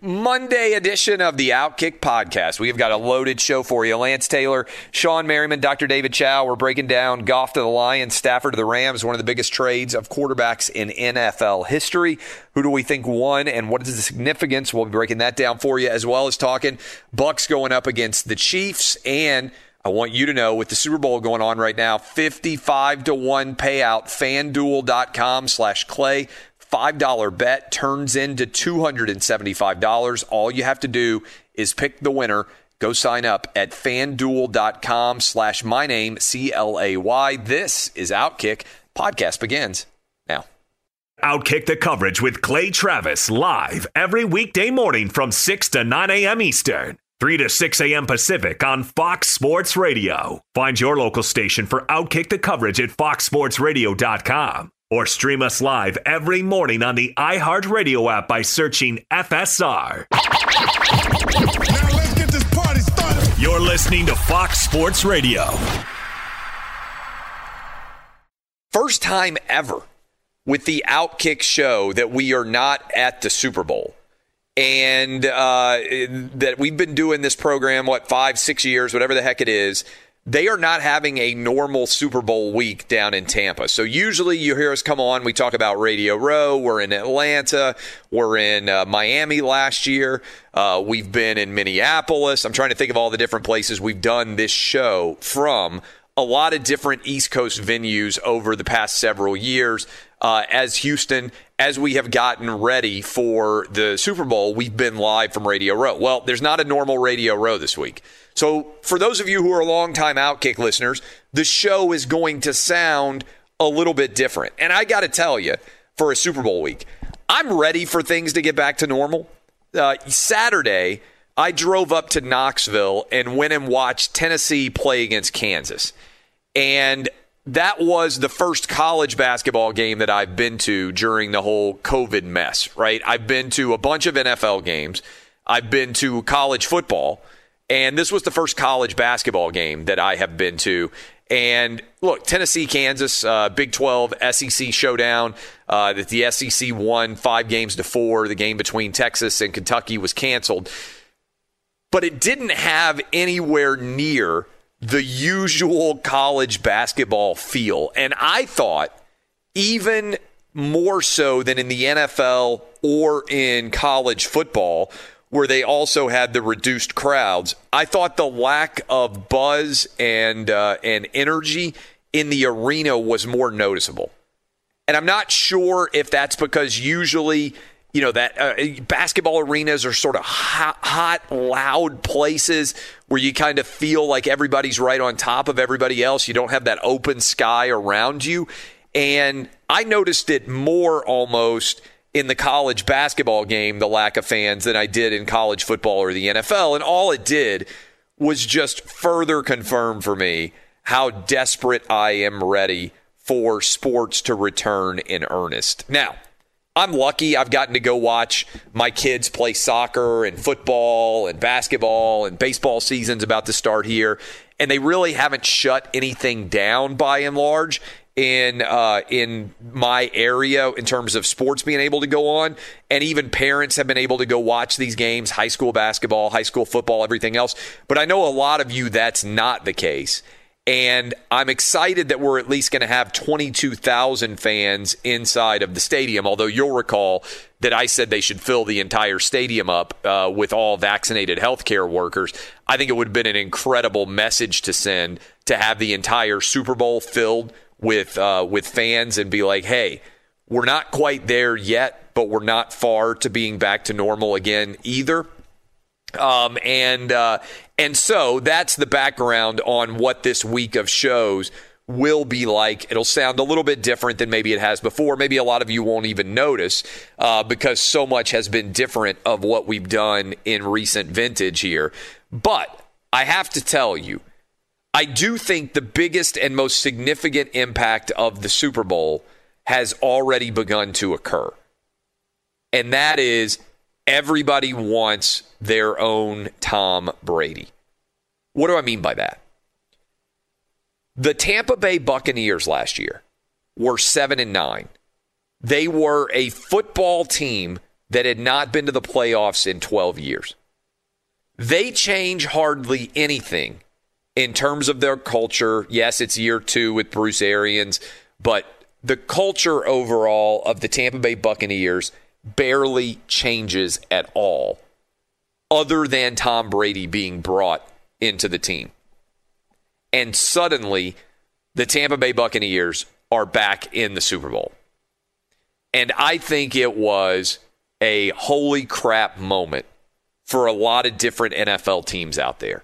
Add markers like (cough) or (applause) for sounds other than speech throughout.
Monday edition of the Outkick podcast. We've got a loaded show for you. Lance Taylor, Shawne Merriman, Dr. David Chao. We're breaking down Goff to the Lions, Stafford to the Rams, one of the biggest trades of quarterbacks in NFL history. Who do we think won and what is the significance? We'll be breaking that down for you as well as talking Bucs going up against the Chiefs and I want you to know with the Super Bowl going on right now, 55 to 1 payout, fanduel.com slash clay. $5 bet turns into $275. All you have to do is pick the winner. Go sign up at fanduel.com slash my name, C L A Y. This is Outkick. Podcast begins now. Outkick the coverage with Clay Travis live every weekday morning from 6 to 9 a.m. Eastern, 3 to 6 a.m. Pacific on Fox Sports Radio. Find your local station for Outkick the coverage at foxsportsradio.com or stream us live every morning on the iHeartRadio app by searching FSR. Now let's get this party started. You're listening to Fox Sports Radio. First time ever with the Outkick show that we are not at the Super Bowl. And uh, that we've been doing this program, what, five, six years, whatever the heck it is they are not having a normal Super Bowl week down in Tampa. So usually you hear us come on, we talk about Radio Row. We're in Atlanta. We're in uh, Miami last year. Uh, we've been in Minneapolis. I'm trying to think of all the different places we've done this show from. A lot of different East Coast venues over the past several years. Uh, as Houston, as we have gotten ready for the Super Bowl, we've been live from Radio Row. Well, there's not a normal Radio Row this week. So, for those of you who are longtime Outkick listeners, the show is going to sound a little bit different. And I got to tell you, for a Super Bowl week, I'm ready for things to get back to normal. Uh, Saturday, I drove up to Knoxville and went and watched Tennessee play against Kansas. And that was the first college basketball game that I've been to during the whole COVID mess, right? I've been to a bunch of NFL games, I've been to college football. And this was the first college basketball game that I have been to. And look, Tennessee, Kansas, uh, Big 12, SEC showdown. Uh, that the SEC won five games to four. The game between Texas and Kentucky was canceled. But it didn't have anywhere near the usual college basketball feel. And I thought, even more so than in the NFL or in college football, where they also had the reduced crowds. I thought the lack of buzz and uh, and energy in the arena was more noticeable. And I'm not sure if that's because usually you know that uh, basketball arenas are sort of hot, hot, loud places where you kind of feel like everybody's right on top of everybody else. You don't have that open sky around you. And I noticed it more almost in the college basketball game, the lack of fans, than I did in college football or the NFL. And all it did was just further confirm for me how desperate I am ready for sports to return in earnest. Now, I'm lucky I've gotten to go watch my kids play soccer and football and basketball and baseball season's about to start here and they really haven't shut anything down by and large in uh, in my area in terms of sports being able to go on, and even parents have been able to go watch these games, high school basketball, high school football, everything else. But I know a lot of you that's not the case. And I'm excited that we're at least going to have 22,000 fans inside of the stadium. Although you'll recall that I said they should fill the entire stadium up uh, with all vaccinated healthcare workers. I think it would have been an incredible message to send to have the entire Super Bowl filled with uh, with fans and be like, hey, we're not quite there yet, but we're not far to being back to normal again either. Um, and uh, and so that's the background on what this week of shows will be like. It'll sound a little bit different than maybe it has before. Maybe a lot of you won't even notice uh, because so much has been different of what we've done in recent vintage here. But I have to tell you, I do think the biggest and most significant impact of the Super Bowl has already begun to occur. And that is everybody wants their own Tom Brady. What do I mean by that? The Tampa Bay Buccaneers last year were 7 and 9. They were a football team that had not been to the playoffs in 12 years. They change hardly anything in terms of their culture. Yes, it's year two with Bruce Arians, but the culture overall of the Tampa Bay Buccaneers barely changes at all, other than Tom Brady being brought into the team. And suddenly, the Tampa Bay Buccaneers are back in the Super Bowl. And I think it was a holy crap moment for a lot of different NFL teams out there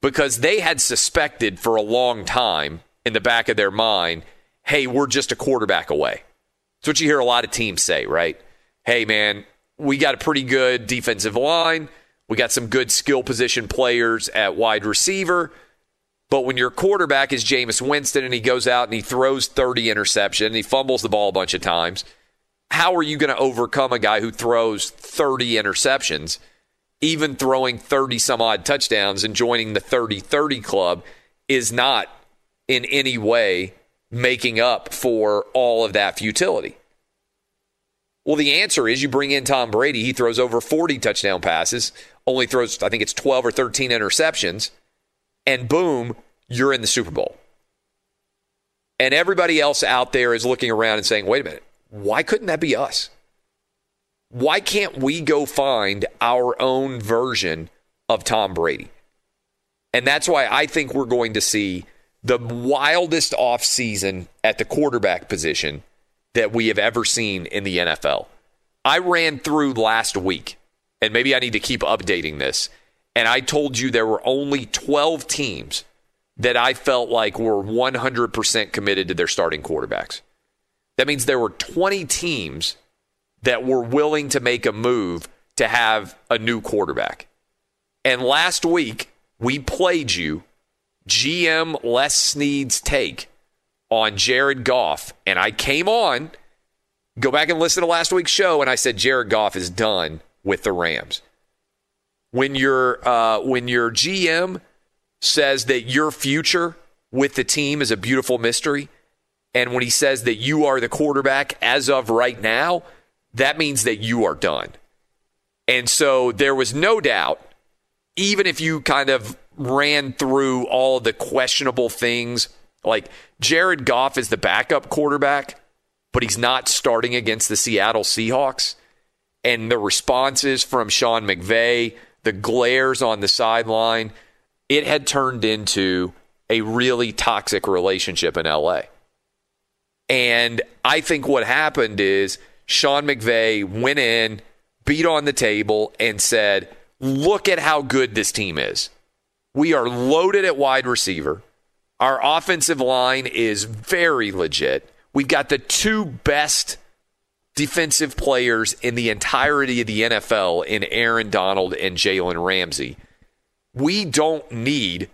because they had suspected for a long time in the back of their mind, hey, we're just a quarterback away. That's what you hear a lot of teams say, right? Hey, man, we got a pretty good defensive line. We got some good skill position players at wide receiver. But when your quarterback is Jameis Winston and he goes out and he throws 30 interceptions and he fumbles the ball a bunch of times, how are you going to overcome a guy who throws 30 interceptions? even throwing 30 some odd touchdowns and joining the 30 30 club is not in any way making up for all of that futility. Well, the answer is you bring in Tom Brady. He throws over 40 touchdown passes, only throws, I think it's 12 or 13 interceptions, and boom, you're in the Super Bowl. And everybody else out there is looking around and saying, wait a minute, why couldn't that be us? why can't we go find our own version of Tom Brady? And that's why I think we're going to see the wildest offseason at the quarterback position that we have ever seen in the NFL. I ran through last week, and maybe I need to keep updating this. And I told you there were only 12 teams that I felt like were 100% committed to their starting quarterbacks. That means there were 20 teams that were willing to make a move to have a new quarterback. And last week, we played you GM Les Snead's take on Jared Goff. And I came on, go back and listen to last week's show, and I said Jared Goff is done with the Rams. When your uh, when your GM says that your future with the team is a beautiful mystery, and when he says that you are the quarterback as of right now, that means that you are done. And so there was no doubt, even if you kind of ran through all the questionable things, like Jared Goff is the backup quarterback, but he's not starting against the Seattle Seahawks. And the responses from Sean McVay, the glares on the sideline, it had turned into a really toxic relationship in LA. And I think what happened is Sean McVay went in, beat on the table, and said, Look at how good this team is. We are loaded at wide receiver. Our offensive line is very legit. We've got the two best defensive players in the entirety of the NFL in Aaron Donald and Jalen Ramsey. We don't need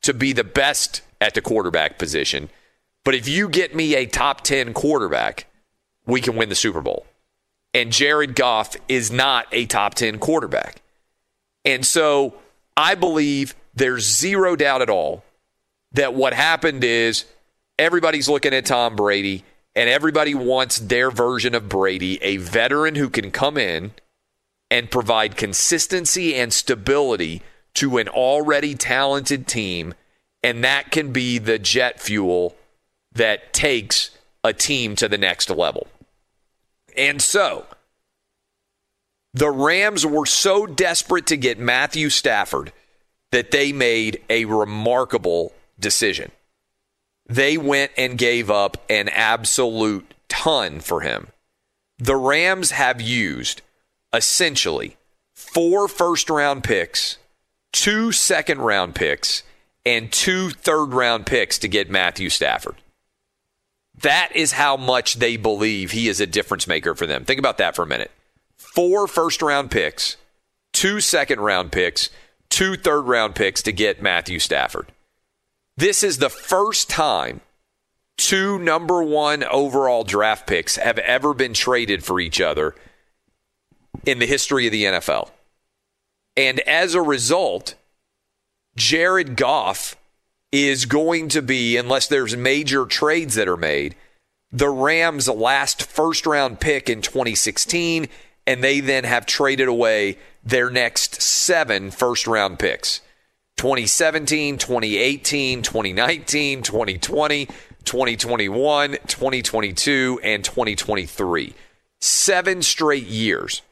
to be the best at the quarterback position, but if you get me a top 10 quarterback, we can win the Super Bowl. And Jared Goff is not a top 10 quarterback. And so I believe there's zero doubt at all that what happened is everybody's looking at Tom Brady and everybody wants their version of Brady, a veteran who can come in and provide consistency and stability to an already talented team. And that can be the jet fuel that takes a team to the next level. And so, the Rams were so desperate to get Matthew Stafford that they made a remarkable decision. They went and gave up an absolute ton for him. The Rams have used essentially four first round picks, two second round picks, and two third round picks to get Matthew Stafford. That is how much they believe he is a difference maker for them. Think about that for a minute. Four first round picks, two second round picks, two third round picks to get Matthew Stafford. This is the first time two number one overall draft picks have ever been traded for each other in the history of the NFL. And as a result, Jared Goff is going to be, unless there's major trades that are made, the Rams' last first round pick in 2016, and they then have traded away their next seven first round picks 2017, 2018, 2019, 2020, 2021, 2022, and 2023. Seven straight years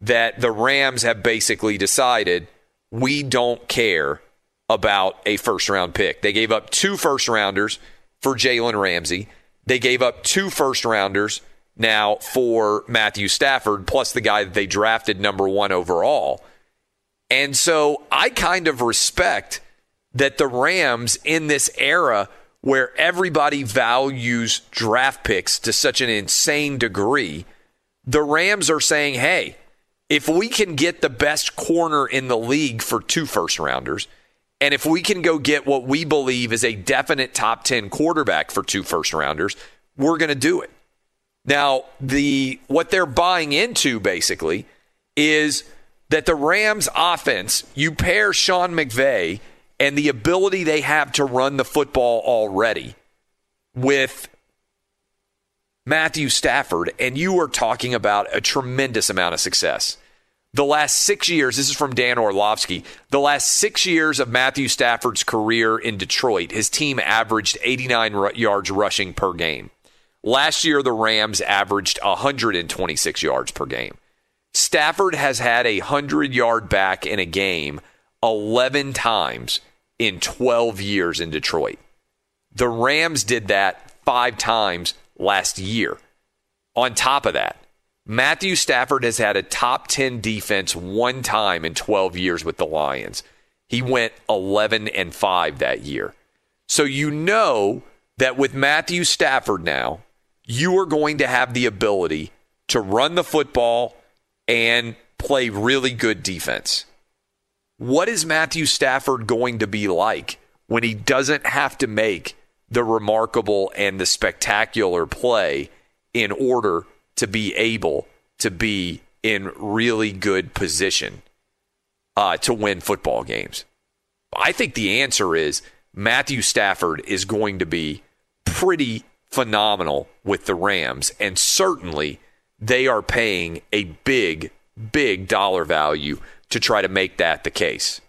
that the Rams have basically decided we don't care about a first round pick. They gave up two first rounders for Jalen Ramsey. They gave up two first rounders now for Matthew Stafford, plus the guy that they drafted number one overall. And so I kind of respect that the Rams in this era where everybody values draft picks to such an insane degree, the Rams are saying, hey, if we can get the best corner in the league for two first rounders, and if we can go get what we believe is a definite top 10 quarterback for two first rounders, we're going to do it. Now, the what they're buying into basically is that the Rams offense, you pair Sean McVay and the ability they have to run the football already with Matthew Stafford, and you are talking about a tremendous amount of success. The last six years, this is from Dan Orlovsky, the last six years of Matthew Stafford's career in Detroit, his team averaged 89 yards rushing per game. Last year, the Rams averaged 126 yards per game. Stafford has had a 100 yard back in a game 11 times in 12 years in Detroit. The Rams did that five times last year. On top of that, Matthew Stafford has had a top 10 defense one time in 12 years with the Lions. He went 11 and 5 that year. So you know that with Matthew Stafford now, you are going to have the ability to run the football and play really good defense. What is Matthew Stafford going to be like when he doesn't have to make the remarkable and the spectacular play in order to be able to be in really good position uh, to win football games? I think the answer is Matthew Stafford is going to be pretty phenomenal with the Rams, and certainly they are paying a big, big dollar value to try to make that the case.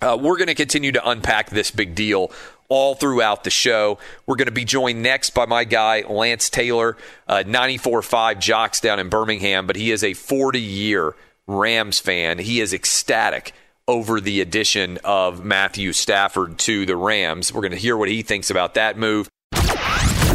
Uh, we're going to continue to unpack this big deal all throughout the show. We're going to be joined next by my guy, Lance Taylor, uh, 94.5 Jox down in Birmingham, but he is a 40 year Rams fan. He is ecstatic over the addition of Matthew Stafford to the Rams. We're going to hear what he thinks about that move.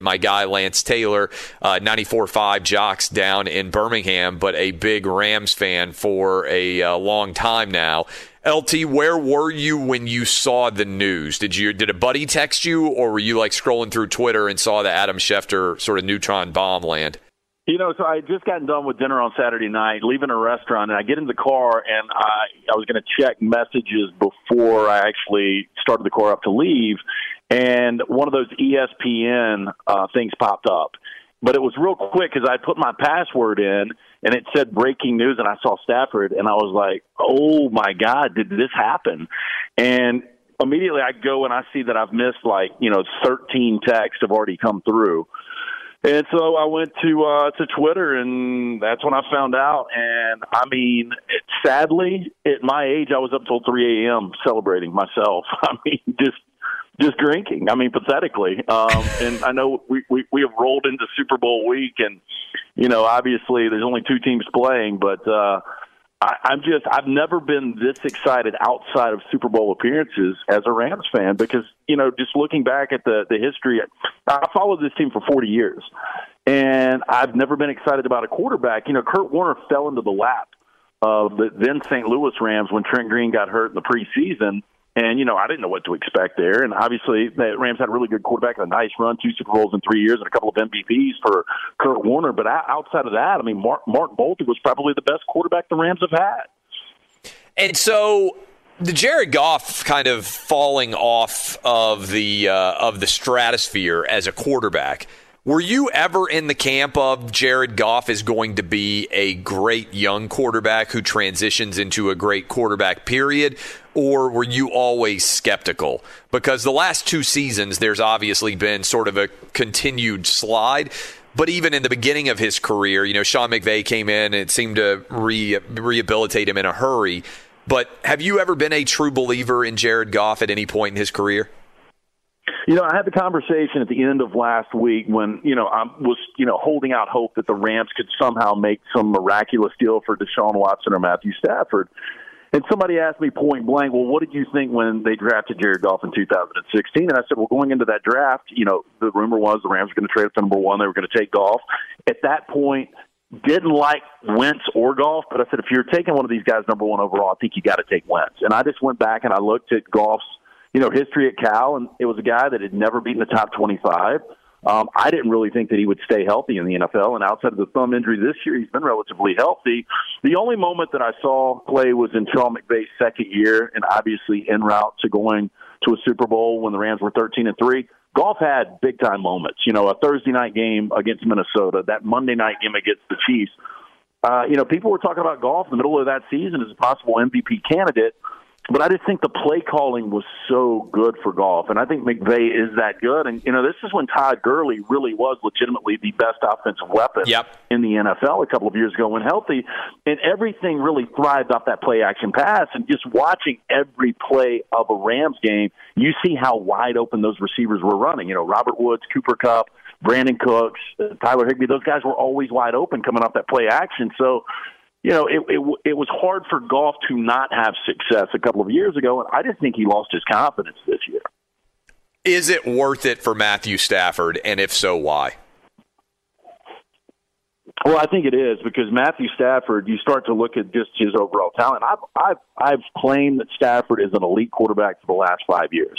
my guy Lance Taylor, uh, 94.5 Jox down in Birmingham, but a big Rams fan for a uh, long time now. LT, where were you when you saw the news? Did you did a buddy text you, or were you like scrolling through Twitter and saw the Adam Schefter sort of neutron bomb land? You know, so I had just gotten done with dinner on Saturday night, leaving a restaurant, and I get in the car, and I I was going to check messages before I actually started the car up to leave, and one of those ESPN uh, things popped up. But it was real quick because I put my password in, and it said breaking news, and I saw Stafford, and I was like, "Oh my God, did this happen?" And immediately I go and I see that I've missed like you know 13 texts have already come through. And so I went to uh, to Twitter, and that's when I found out. And I mean, sadly, at my age, I was up till 3 a.m. celebrating myself. (laughs) I mean, just just drinking. I mean, pathetically. Um, (laughs) and I know we, we we have rolled into Super Bowl week, and you know, obviously, there's only two teams playing, but. uh I, I'm just I've never been this excited outside of Super Bowl appearances as a Rams fan because you know just looking back at the the history, I followed this team for 40 years, and I've never been excited about a quarterback. You know, Kurt Warner fell into the lap of the then St. Louis Rams when Trent Green got hurt in the preseason, and, you know, I didn't know what to expect there. And obviously, the Rams had a really good quarterback, and a nice run, two Super Bowls in three years, and a couple of MVPs for Kurt Warner. But outside of that, I mean, Mark, Marc Bulger was probably the best quarterback the Rams have had. And so the Jared Goff kind of falling off of the uh, of the stratosphere as a quarterback. Were you ever in the camp of Jared Goff is going to be a great young quarterback who transitions into a great quarterback, period? Or were you always skeptical? Because the last two seasons, there's obviously been sort of a continued slide. But even in the beginning of his career, you know, Sean McVay came in and it seemed to re- rehabilitate him in a hurry. But have you ever been a true believer in Jared Goff at any point in his career? You know, I had the conversation at the end of last week when, you know, I was, you know, holding out hope that the Rams could somehow make some miraculous deal for Deshaun Watson or Matthew Stafford. And somebody asked me point blank, well, what did you think when they drafted Jared Goff in 2016? And I said, well, going into that draft, you know, the rumor was the Rams were going to trade up to number one. They were going to take Goff. At that point, didn't like Wentz or Goff, but I said, if you're taking one of these guys number one overall, I think you got to take Wentz. And I just went back and I looked at Goff's – you know, history at Cal, and it was a guy that had never beaten the top 25. Um, I didn't really think that he would stay healthy in the NFL, and outside of the thumb injury this year, he's been relatively healthy. The only moment that I saw play was in Sean McVay's second year, and obviously en route to going to a Super Bowl when the Rams were 13 and three. Goff had big time moments. You know, a Thursday night game against Minnesota, that Monday night game against the Chiefs. Uh, you know, people were talking about Goff in the middle of that season as a possible MVP candidate. But I just think the play calling was so good for Goff, and I think McVay is that good. And you know, this is when Todd Gurley really was legitimately the best offensive weapon yep. in the NFL a couple of years ago when healthy, and everything really thrived off that play action pass. And just watching every play of a Rams game, you see how wide open those receivers were running. You know, Robert Woods, Cooper Kupp. Brandin Cooks, Tyler Higbee; those guys were always wide open coming off that play action. So you know, it, it it was hard for Goff to not have success a couple of years ago, and I just think he lost his confidence this year. Is it worth it for Matthew Stafford, and if so, why? Well, I think it is because Matthew Stafford. You start to look at just his overall talent. I've I've I've claimed that Stafford is an elite quarterback for the last five years.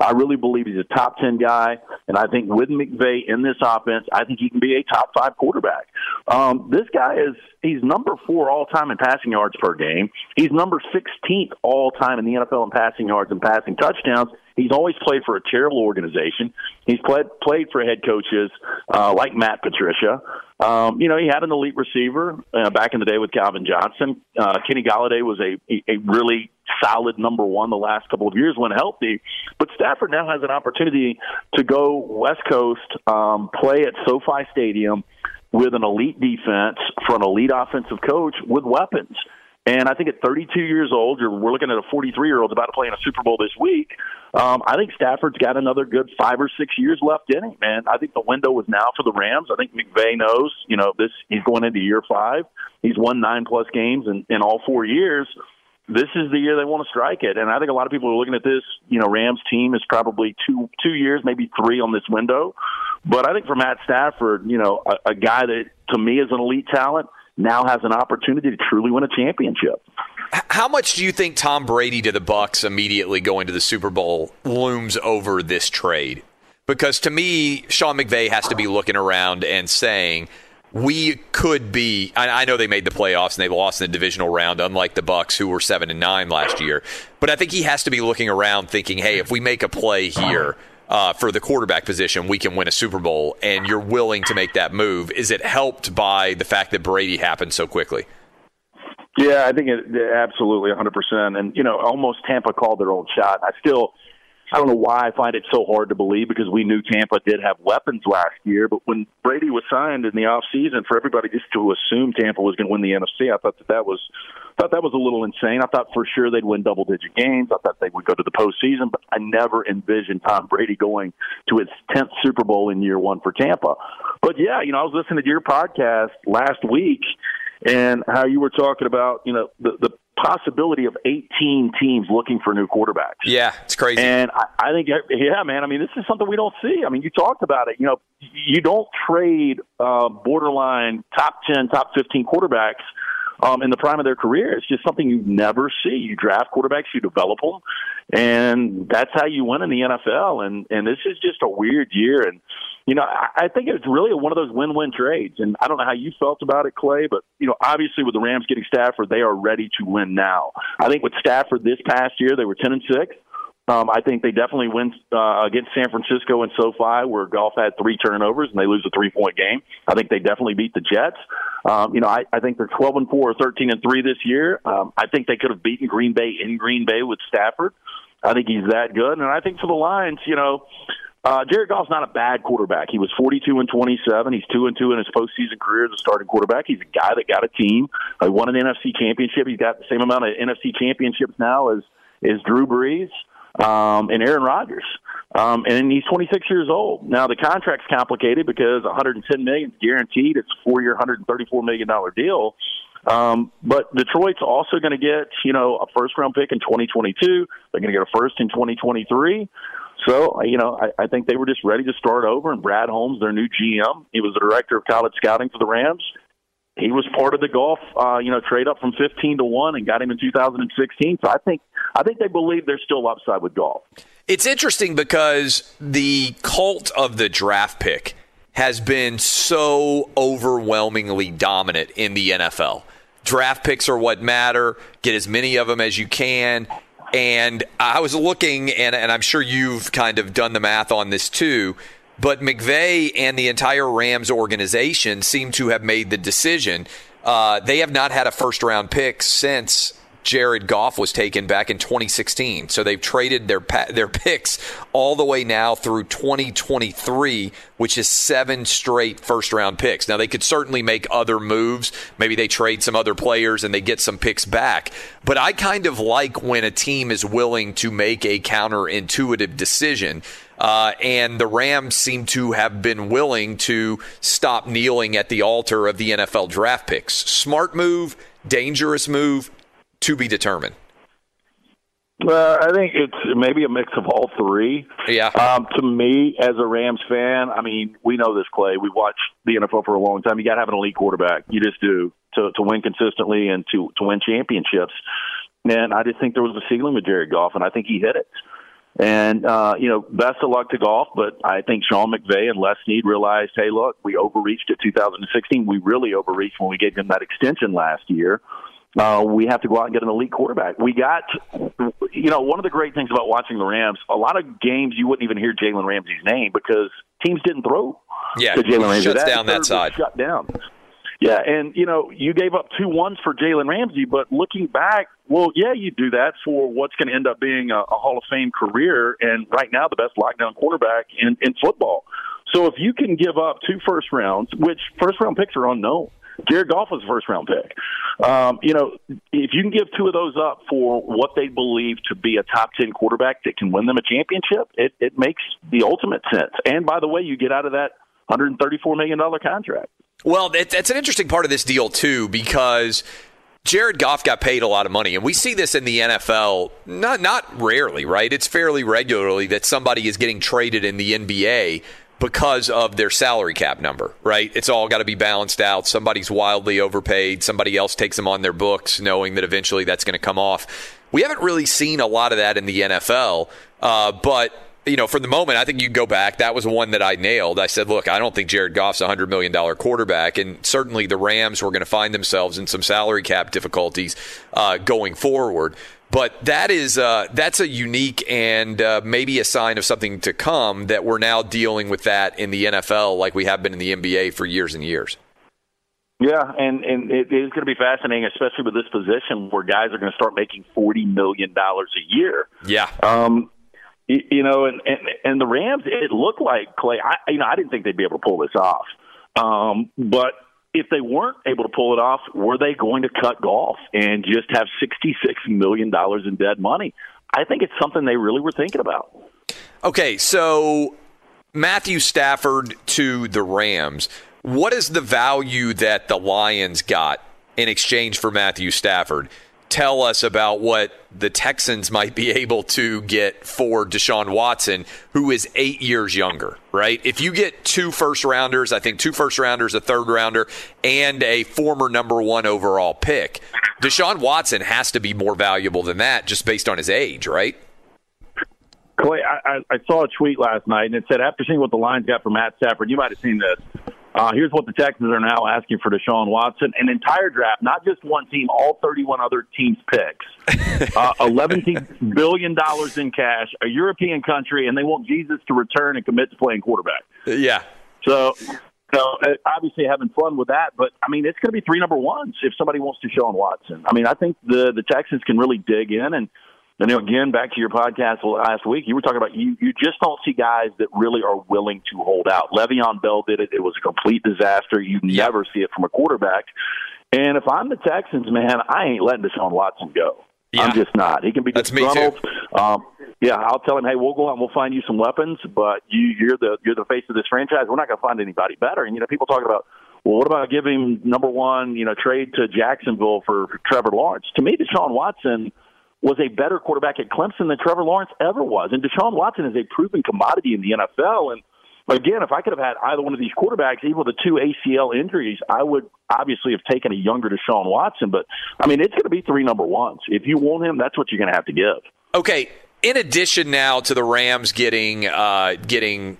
I really believe he's a top 10 guy. And I think with McVay in this offense, I think he can be a top five quarterback. Um, this guy is, he's number four all time in passing yards per game. He's number 16th all time in the NFL in passing yards and passing touchdowns. He's always played for a terrible organization. He's played played for head coaches uh, like Matt Patricia. Um, you know, he had an elite receiver uh, back in the day with Calvin Johnson. Uh, Kenny Golladay was a, a really solid number one the last couple of years when healthy. But Stafford now has an opportunity to go West Coast, um, play at SoFi Stadium with an elite defense for an elite offensive coach with weapons. And I think at 32 years old, you're, we're looking at a 43 year old about to play in a Super Bowl this week. Um, I think Stafford's got another good five or six years left in him, man. I think the window is now for the Rams. I think McVay knows, you know, this he's going into year five. He's won nine plus games in, in all four years. This is the year they want to strike it, and I think a lot of people are looking at this. You know, Rams team is probably two two years, maybe three on this window. But I think for Matt Stafford, you know, a, a guy that to me is an elite talent now has an opportunity to truly win a championship. How much do you think Tom Brady to the Bucs immediately going to the Super Bowl looms over this trade? Because to me, Sean McVay has to be looking around and saying, we could be I, know they made the playoffs and they lost in the divisional round unlike the Bucs who were 7 and 9 last year but i think he has to be looking around thinking hey if we make a play here uh, for the quarterback position, we can win a Super Bowl, and you're willing to make that move. Is it helped by the fact that Brady happened so quickly? Yeah, I think it absolutely 100%. And, you know, almost Tampa called their old shot. I still, I don't know why I find it so hard to believe because we knew Tampa did have weapons last year. But when Brady was signed in the off season, for everybody just to assume Tampa was going to win the NFC, I thought that that was thought that was a little insane. I thought for sure they'd win double digit games. I thought they would go to the postseason, but I never envisioned Tom Brady going to his tenth Super Bowl in year one for Tampa. But yeah, you know, I was listening to your podcast last week and how you were talking about, you know, the, the possibility of 18 teams looking for new quarterbacks. Yeah, it's crazy. And I, I think, yeah, man, I mean, this is something we don't see. I mean, you talked about it. You know, you don't trade uh, borderline top 10, top 15 quarterbacks um, in the prime of their career. It's just something you never see. You draft quarterbacks, you develop them, and that's how you win in the NFL. And and this is just a weird year. And you know, I, I think it's really one of those win-win trades. And I don't know how you felt about it, Clay, but you know, obviously with the Rams getting Stafford, they are ready to win now. I think with Stafford this past year, they were ten and six. Um, I think they definitely win uh, against San Francisco and SoFi, where Goff had three turnovers and they lose a three-point game. I think they definitely beat the Jets. Um, you know, I, I think they're 12 and four or 13 and three this year. Um, I think they could have beaten Green Bay in Green Bay with Stafford. I think he's that good, and I think for the Lions, you know, uh, Jared Goff's not a bad quarterback. He was 42 and 27. He's two and two in his postseason career as a starting quarterback. He's a guy that got a team. He won an NFC championship. He's got the same amount of NFC championships now as as Drew Brees um, and Aaron Rodgers. Um, and he's 26 years old. Now the contract's complicated because 110 million is guaranteed. It's a four-year, 134 million dollar deal. Um, but Detroit's also going to get, you know, a first round pick in 2022. They're going to get a first in 2023. So, you know, I, I think they were just ready to start over. And Brad Holmes, their new GM, he was the director of college scouting for the Rams. He was part of the Goff, uh, you know, trade up from 15 to one and got him in 2016. So I think, I think they believe there's still upside with Goff. It's interesting because the cult of the draft pick has been so overwhelmingly dominant in the NFL. Draft picks are what matter. Get as many of them as you can. And I was looking, and, and I'm sure you've kind of done the math on this too. But McVay and the entire Rams organization seem to have made the decision. Uh, they have not had a first round pick since Jared Goff was taken back in 2016. So they've traded their their picks all the way now through 2023, which is seven straight first round picks. Now they could certainly make other moves. Maybe they trade some other players and they get some picks back. But I kind of like when a team is willing to make a counterintuitive decision. Uh, and the Rams seem to have been willing to stop kneeling at the altar of the NFL draft picks. Smart move, dangerous move, to be determined? Uh, I think it's maybe a mix of all three. Yeah. Um, to me, as a Rams fan, I mean, we know this, Clay. We watched the NFL for a long time. You got to have an elite quarterback. You just do to to win consistently and to to win championships. And I just think there was a ceiling with Jared Goff, and I think he hit it. And uh, you know, best of luck to Goff, but I think Sean McVay and Les Snead realized, hey, look, we overreached at 2016. We really overreached when we gave him that extension last year uh, we have to go out and get an elite quarterback. We got, you know, one of the great things about watching the Rams, a lot of games you wouldn't even hear Jalen Ramsey's name because teams didn't throw. Yeah, to Jalen Ramsey. Shuts that down that side. Shut down. Yeah, and you know, you gave up two ones for Jalen Ramsey, but looking back, well, yeah, you do that for what's going to end up being a, a Hall of Fame career, and right now the best lockdown quarterback in, in football. So if you can give up two first rounds, which first round picks are unknown, Jared Goff was a first round pick. Um, you know, if you can give two of those up for what they believe to be a top 10 quarterback that can win them a championship, it, it makes the ultimate sense. And by the way, you get out of that $134 million contract. Well, that's an interesting part of this deal, too, because. Jared Goff got paid a lot of money, and we see this in the NFL not not rarely, right? It's fairly regularly that somebody is getting traded in the NBA because of their salary cap number, right? It's all got to be balanced out. Somebody's wildly overpaid. Somebody else takes them on their books, knowing that eventually that's going to come off. We haven't really seen a lot of that in the NFL, uh, but you know, for the moment, I think you go back. That was one that I nailed. I said, look, I don't think Jared Goff's a $100 million quarterback. And certainly the Rams were going to find themselves in some salary cap difficulties uh, going forward. But that is uh, that's a unique and uh, maybe a sign of something to come that we're now dealing with that in the NFL like we have been in the NBA for years and years. Yeah, and and it is going to be fascinating, especially with this position where guys are going to start making forty million dollars a year. Yeah. Um, you, you know, and, and and the Rams, it looked like Clay. I you know I didn't think they'd be able to pull this off, um, but if they weren't able to pull it off, were they going to cut Goff and just have sixty six million dollars in dead money? I think it's something they really were thinking about. Okay, so Matthew Stafford to the Rams. What is the value that the Lions got in exchange for Matthew Stafford? Tell us about what the Texans might be able to get for Deshaun Watson, who is eight years younger, right? If you get two first rounders, I think two first rounders, a third rounder, and a former number one overall pick, Deshaun Watson has to be more valuable than that just based on his age, right? Clay, I, I, saw a tweet last night, and it said, after seeing what the Lions got for Matt Stafford, you might have seen this. Uh, here's what the Texans are now asking for Deshaun Watson: an entire draft, not just one team, all 31 other teams' picks, (laughs) uh, 11 billion dollars in cash, a European country, and they want Jesus to return and commit to playing quarterback. Yeah. So, so uh, obviously having fun with that, but I mean, it's going to be three number ones if somebody wants Deshaun Watson. I mean, I think the the Texans can really dig in and and again, back to your podcast last week, you were talking about you, you just don't see guys that really are willing to hold out. Le'Veon Bell did it. It was a complete disaster. You Yeah. never see it from a quarterback. And if I'm the Texans, man, I ain't letting Deshaun Watson go. Yeah. I'm just not. He can be That's me too. disgruntled. Um, yeah, I'll tell him, hey, we'll go out and we'll find you some weapons, but you, you're the you're the face of this franchise. We're not going to find anybody better. And you know, people talking about, well, what about giving number one, you know, trade to Jacksonville for, for Trevor Lawrence? To me, Deshaun Watson was a better quarterback at Clemson than Trevor Lawrence ever was. And Deshaun Watson is a proven commodity in the NFL. And again, if I could have had either one of these quarterbacks, even with the two ACL injuries, I would obviously have taken a younger Deshaun Watson. But I mean, it's going to be three number ones. If you want him, that's what you're going to have to give. Okay. In addition, now to the Rams getting uh, getting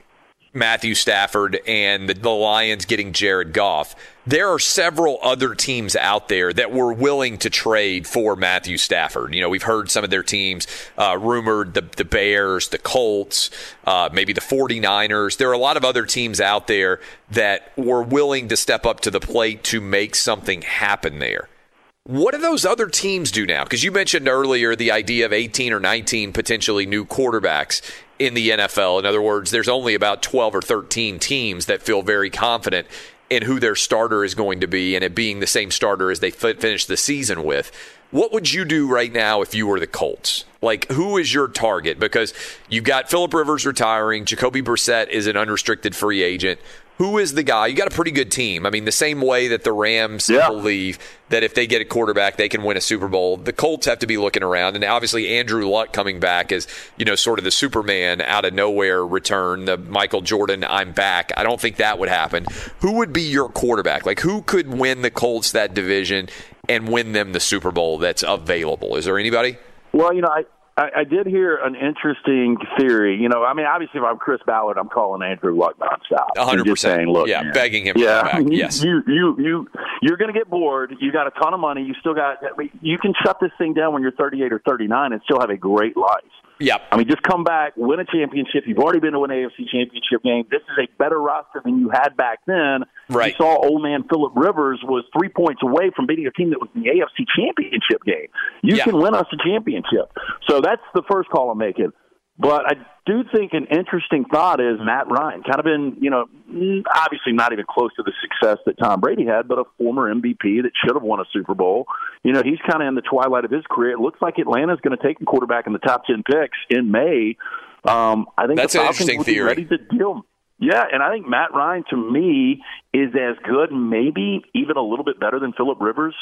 Matthew Stafford and the, Lions getting Jared Goff, there are several other teams out there that were willing to trade for Matthew Stafford. You know, we've heard some of their teams uh, rumored the, the Bears, the Colts, uh, maybe the 49ers. There are a lot of other teams out there that were willing to step up to the plate to make something happen there. What do those other teams do now? Because you mentioned earlier the idea of 18 or 19 potentially new quarterbacks in the NFL. In other words, there's only about 12 or 13 teams that feel very confident in who their starter is going to be and it being the same starter as they fi- finish the season with. What would you do right now if you were the Colts? Like, who is your target? Because you've got Philip Rivers retiring, Jacoby Brissett is an unrestricted free agent. Who is the guy? You got a pretty good team. I mean, the same way that the Rams Yeah. believe that if they get a quarterback, they can win a Super Bowl. The Colts have to be looking around, and obviously Andrew Luck coming back as you know, sort of the Superman out of nowhere return, the Michael Jordan, I'm back. I don't think that would happen. Who would be your quarterback? Like, who could win the Colts that division and win them the Super Bowl that's available? Is there anybody? Well, you know, I, I, I did hear an interesting theory. You know, I mean, obviously, if I'm Chris Ballard, I'm calling Andrew Luck nonstop. A hundred just percent. saying, Look, Yeah, man, begging him to yeah, come back. (laughs) you- Yes. you you you you're going to get bored. You got a ton of money. You still got. I mean, You can shut this thing down when you're 38 or 39 and still have a great life. Yep. I mean, just come back, win a championship. You've already been to an AFC championship game. This is a better roster than you had back then. Right. You saw old man Philip Rivers was three points away from beating a team that was in the AFC championship game. You Yeah. can win us a championship. So that's the first call I'm making. But I do think an interesting thought is Matt Ryan, kind of been, you know, mm, obviously not even close to the success that Tom Brady had, but a former MVP that should have won a Super Bowl. You know, he's kind of in the twilight of his career. It looks like Atlanta's going to take a quarterback in the top 10 picks in May. Um, I think That's the an interesting theory. ready to deal. Yeah, and I think Matt Ryan to me is as good, maybe even a little bit better than Philip Rivers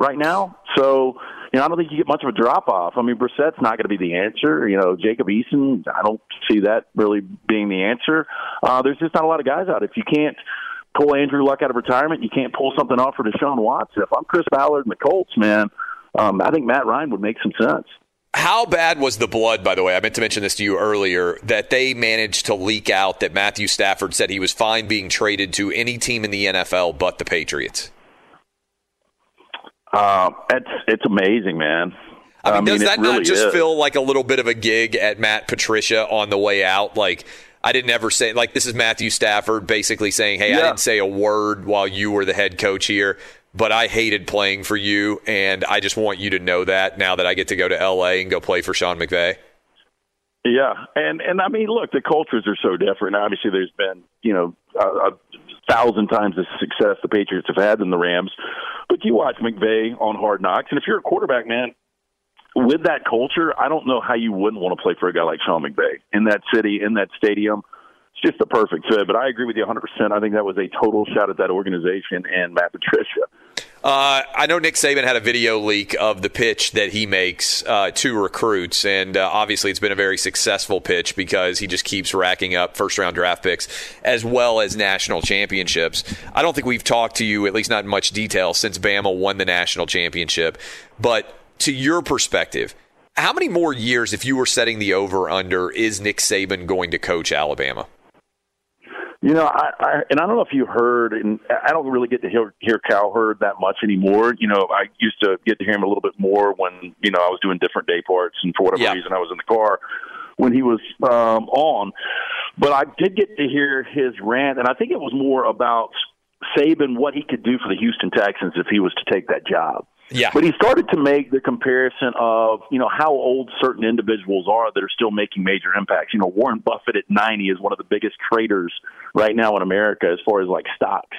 right now. So, you know, I don't think you get much of a drop off. I mean, Brissett's not going to be the answer. You know, Jacob Eason, I don't see that really being the answer. Uh, there's just not a lot of guys out. If you can't pull Andrew Luck out of retirement, you can't pull something off for Deshaun Watson. If I'm Chris Ballard and the Colts, man, um, I think Matt Ryan would make some sense. How bad was the blood, by the way? I meant to mention this to you earlier that they managed to leak out that Matthew Stafford said he was fine being traded to any team in the NFL but the Patriots. Uh, it's it's amazing, man. I mean, I mean, does that not just is. feel like a little bit of a gig at Matt Patricia on the way out? Like, I didn't ever say, like, this is Matthew Stafford basically saying, hey, I didn't say a word while you were the head coach here, but I hated playing for you, and I just want you to know that now that I get to go to LA and go play for Sean McVay. Yeah, and and I mean, look, the cultures are so different. Obviously, there's been you know a, a thousand times the success the Patriots have had than the Rams, but you watch McVay on Hard Knocks, and if you're a quarterback, man, with that culture, I don't know how you wouldn't want to play for a guy like Sean McVay in that city, in that stadium. It's just a perfect fit. But I agree with you 100. percent I think that was a total shot at that organization and Matt Patricia. Uh, I know Nick Saban had a video leak of the pitch that he makes uh, to recruits, and uh, obviously it's been a very successful pitch because he just keeps racking up first round draft picks as well as national championships. I don't think we've talked to you, at least not in much detail, since Bama won the national championship. But to your perspective, how many more years, if you were setting the over under, is Nick Saban going to coach Alabama? You know, I, I and I don't know if you heard, and I don't really get to hear hear Cowherd that much anymore. You know, I used to get to hear him a little bit more when you know I was doing different day parts, and for whatever Yeah. reason I was in the car when he was um, on. But I did get to hear his rant, and I think it was more about Saban what he could do for the Houston Texans if he was to take that job. Yeah. But he started to make the comparison of, you know, how old certain individuals are that are still making major impacts. You know, Warren Buffett at 90 is one of the biggest traders right now in America as far as like stocks.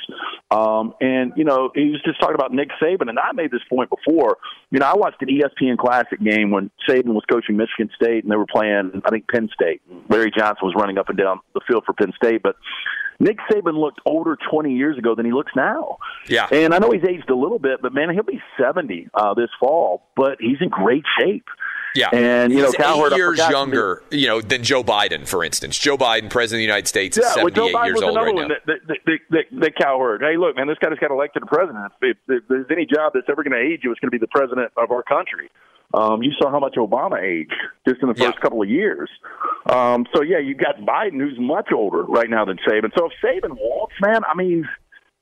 Um, and, you know, he was just talking about Nick Saban. And I made this point before. You know, I watched an ESPN Classic game when Saban was coaching Michigan State and they were playing, I think, Penn State. Larry Johnson was running up and down the field for Penn State. But Nick Saban looked older 20 years ago than he looks now. Yeah. And I know he's aged a little bit, but man, he'll be 70 uh, this fall, but he's in great shape. Yeah, And, you know, He's Cowherd, eight years younger, you know, than Joe Biden, for instance. Joe Biden, president of the United States, is Yeah, well, Joe seventy-eight Biden years old right now. that, that, that, that, Cowherd. Hey, look, man, this guy just got elected a president. If, if there's any job that's ever going to age you, it's going to be the president of our country. Um, you saw how much Obama aged just in the first Yeah. couple of years. Um, so yeah, you got Biden, who's much older right now than Saban. So if Saban walks, man, I mean,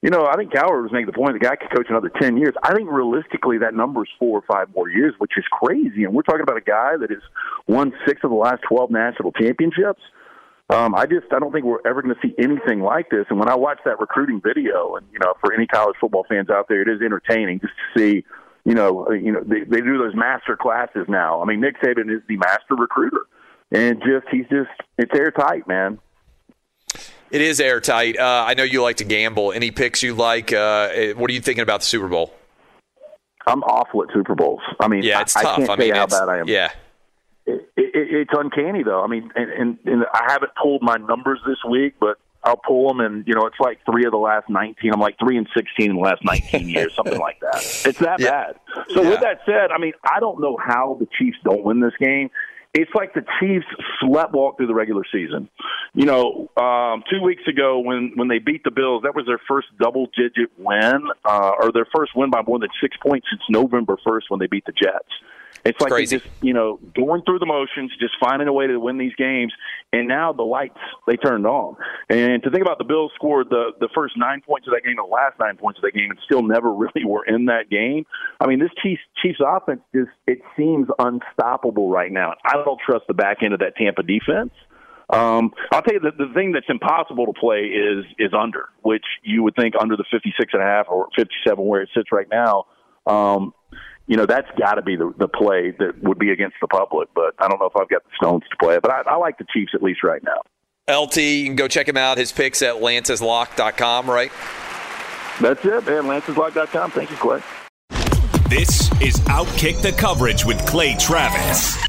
you know, I think Cowherd was making the point the guy could coach another ten years. I think realistically that number is four or five more years, which is crazy. And we're talking about a guy that has won six of the last twelve national championships. Um, I just I don't think we're ever going to see anything like this. And when I watch that recruiting video, and you know, for any college football fans out there, it is entertaining just to see. You know, uh, you know, they, they do those master classes now. I mean, Nick Saban is the master recruiter, and just he's just it's airtight, man. It is airtight. Uh, I know you like to gamble. Any picks you like? Uh, eh, what are you thinking about the Super Bowl? I'm awful at Super Bowls. I mean, Yeah, it's I, tough. I can't I mean, how bad I am. yeah, it, it, it's uncanny though. I mean, and, and, and I haven't pulled my numbers this week, but I'll pull them, and you know, it's like three of the last nineteen. I'm like three and sixteen in the last nineteen (laughs) years, something like that. It's that Yeah. bad. So Yeah. with that said, I mean, I don't know how the Chiefs don't win this game. It's like the Chiefs slept walk through the regular season. You know, um, two weeks ago when when they beat the Bills, that was their first double digit win, uh, or their first win by more than six points since November first when they beat the Jets. It's like they just you know going through the motions, just finding a way to win these games, and now the lights they turned on. And to think about the Bills scored the the first nine points of that game, the last nine points of that game, and still never (laughs) really were in that game. I mean, this Chiefs Chiefs offense just it seems unstoppable right now. I don't trust the back end of that Tampa defense. Um, I'll tell you the, the thing that's impossible to play is is under, which you would think under the fifty six and a half or fifty seven where it sits right now. Um, you know that's got to be the, the play that would be against the public, but I don't know if I've got the stones to play it. But I, I like the Chiefs at least right now. LT, you can go check him out. His picks at lanceslock.com, right? That's it, man. Lance'sLock.com. Thank you, Clay. This is Outkick the Coverage with Clay Travis.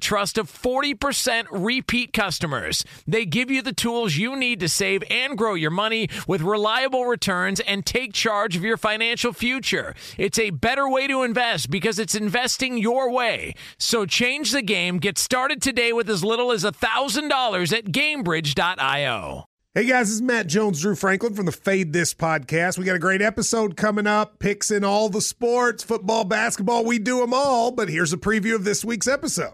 trust of 40% repeat customers. They give you the tools you need to save and grow your money with reliable returns and take charge of your financial future. It's a better way to invest because it's investing your way. So change the game. Get started today with as little as $1,000 at gamebridge.io. Hey guys, this is Matt Jones, Drew Franklin from the Fade This podcast. We got a great episode coming up, picks in all the sports, football, basketball, we do them all. But here's a preview of this week's episode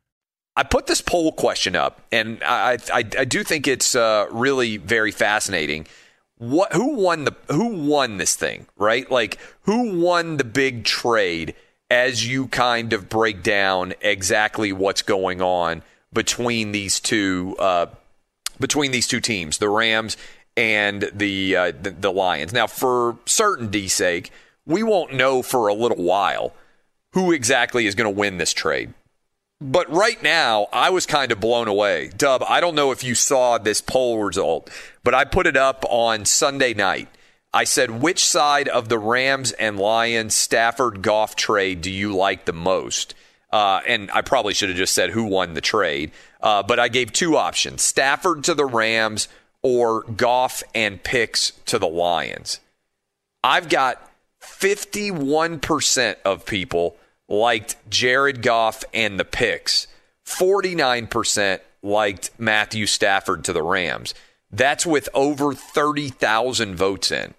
I put this poll question up, and I I, I do think it's uh, really very fascinating. What who won the who won this thing, right? Like who won the big trade? As you kind of break down exactly what's going on between these two uh, between these two teams, the Rams and the, uh, the the Lions. Now, for certainty's sake, we won't know for a little while who exactly is going to win this trade. But right now, I was kind of blown away. Dub, I don't know if you saw this poll result, but I put it up on Sunday night. I said, which side of the Rams and Lions Stafford Goff trade do you like the most? Uh, and I probably should have just said who won the trade. Uh, but I gave two options Stafford to the Rams or Goff and picks to the Lions. I've got 51% of people liked Jared Goff and the picks. 49% liked Matthew Stafford to the Rams. That's with over 30,000 votes in.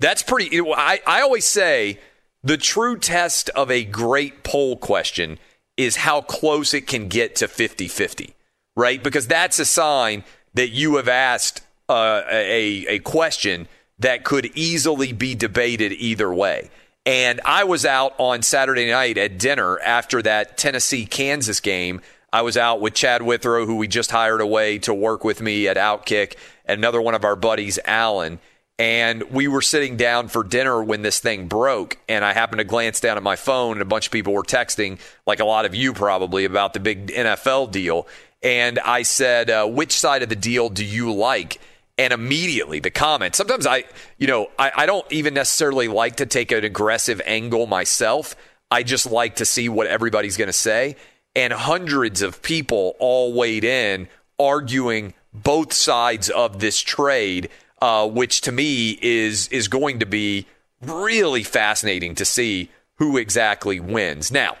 That's pretty. I, I always say The true test of a great poll question is how close it can get to 50 50, right? Because that's a sign that you have asked uh, a, a question that could easily be debated either way. And I was out on Saturday night at dinner after that Tennessee Kansas game. I was out with Chad Withrow, who we just hired away to work with me at Outkick, and another one of our buddies, Alan. And we were sitting down for dinner when this thing broke. And I happened to glance down at my phone, and a bunch of people were texting, like a lot of you probably, about the big NFL deal. And I said, uh, Which side of the deal do you like? And immediately the comment. Sometimes I, you know, I, I, don't even necessarily like to take an aggressive angle myself. I just like to see what everybody's going to say. And hundreds of people all weighed in arguing both sides of this trade, uh, which to me is is going to be really fascinating to see who exactly wins. Now,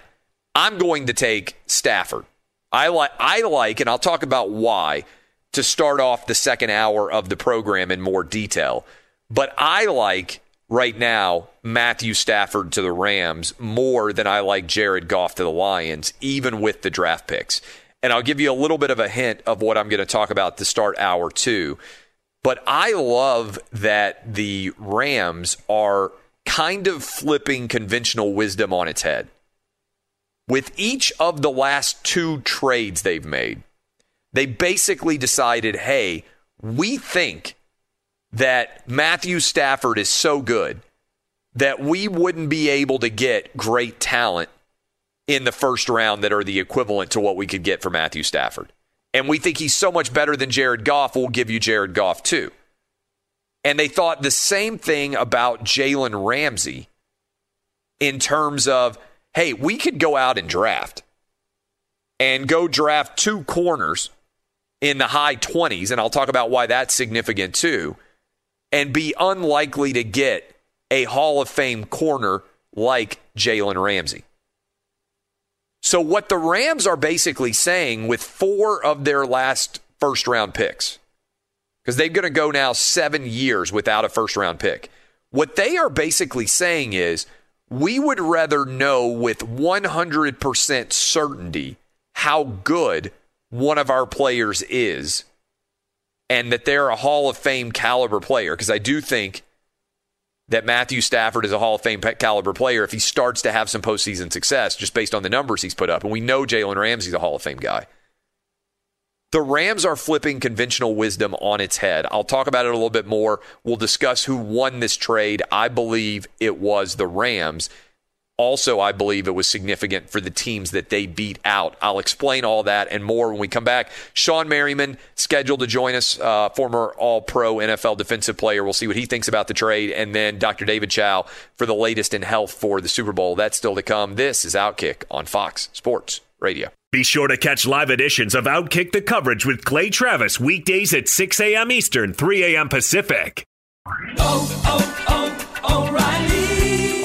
I'm going to take Stafford. I like I like, and I'll talk about why to start off the second hour of the program in more detail. But I like right now Matthew Stafford to the Rams more than I like Jared Goff to the Lions, even with the draft picks. And I'll give you a little bit of a hint of what I'm going to talk about to start hour two. But I love that the Rams are kind of flipping conventional wisdom on its head. With each of the last two trades they've made, they basically decided, hey, we think that Matthew Stafford is so good that we wouldn't be able to get great talent in the first round that are the equivalent to what we could get for Matthew Stafford. And we think he's so much better than Jared Goff, we'll give you Jared Goff too. And they thought the same thing about Jalen Ramsey in terms of, hey, we could go out and draft and go draft two corners in the high 20s, and I'll talk about why that's significant too, and be unlikely to get a Hall of Fame corner like Jalen Ramsey. So, what the Rams are basically saying with four of their last first round picks, because they're going to go now seven years without a first round pick, what they are basically saying is we would rather know with 100% certainty how good one of our players is and that they're a Hall of Fame caliber player, because I do think that Matthew Stafford is a Hall of Fame caliber player if he starts to have some postseason success just based on the numbers he's put up. And we know Jalen Ramsey's a Hall of Fame guy. The Rams are flipping conventional wisdom on its head. I'll talk about it a little bit more. We'll discuss who won this trade. I believe it was the Rams also, I believe it was significant for the teams that they beat out. I'll explain all that and more when we come back. Shawne Merriman scheduled to join us, uh, former All Pro NFL defensive player. We'll see what he thinks about the trade. And then Dr. David Chao for the latest in health for the Super Bowl. That's still to come. This is Outkick on Fox Sports Radio. Be sure to catch live editions of Outkick the coverage with Clay Travis weekdays at 6 a.m. Eastern, 3 a.m. Pacific. Oh, oh, oh, O'Reilly.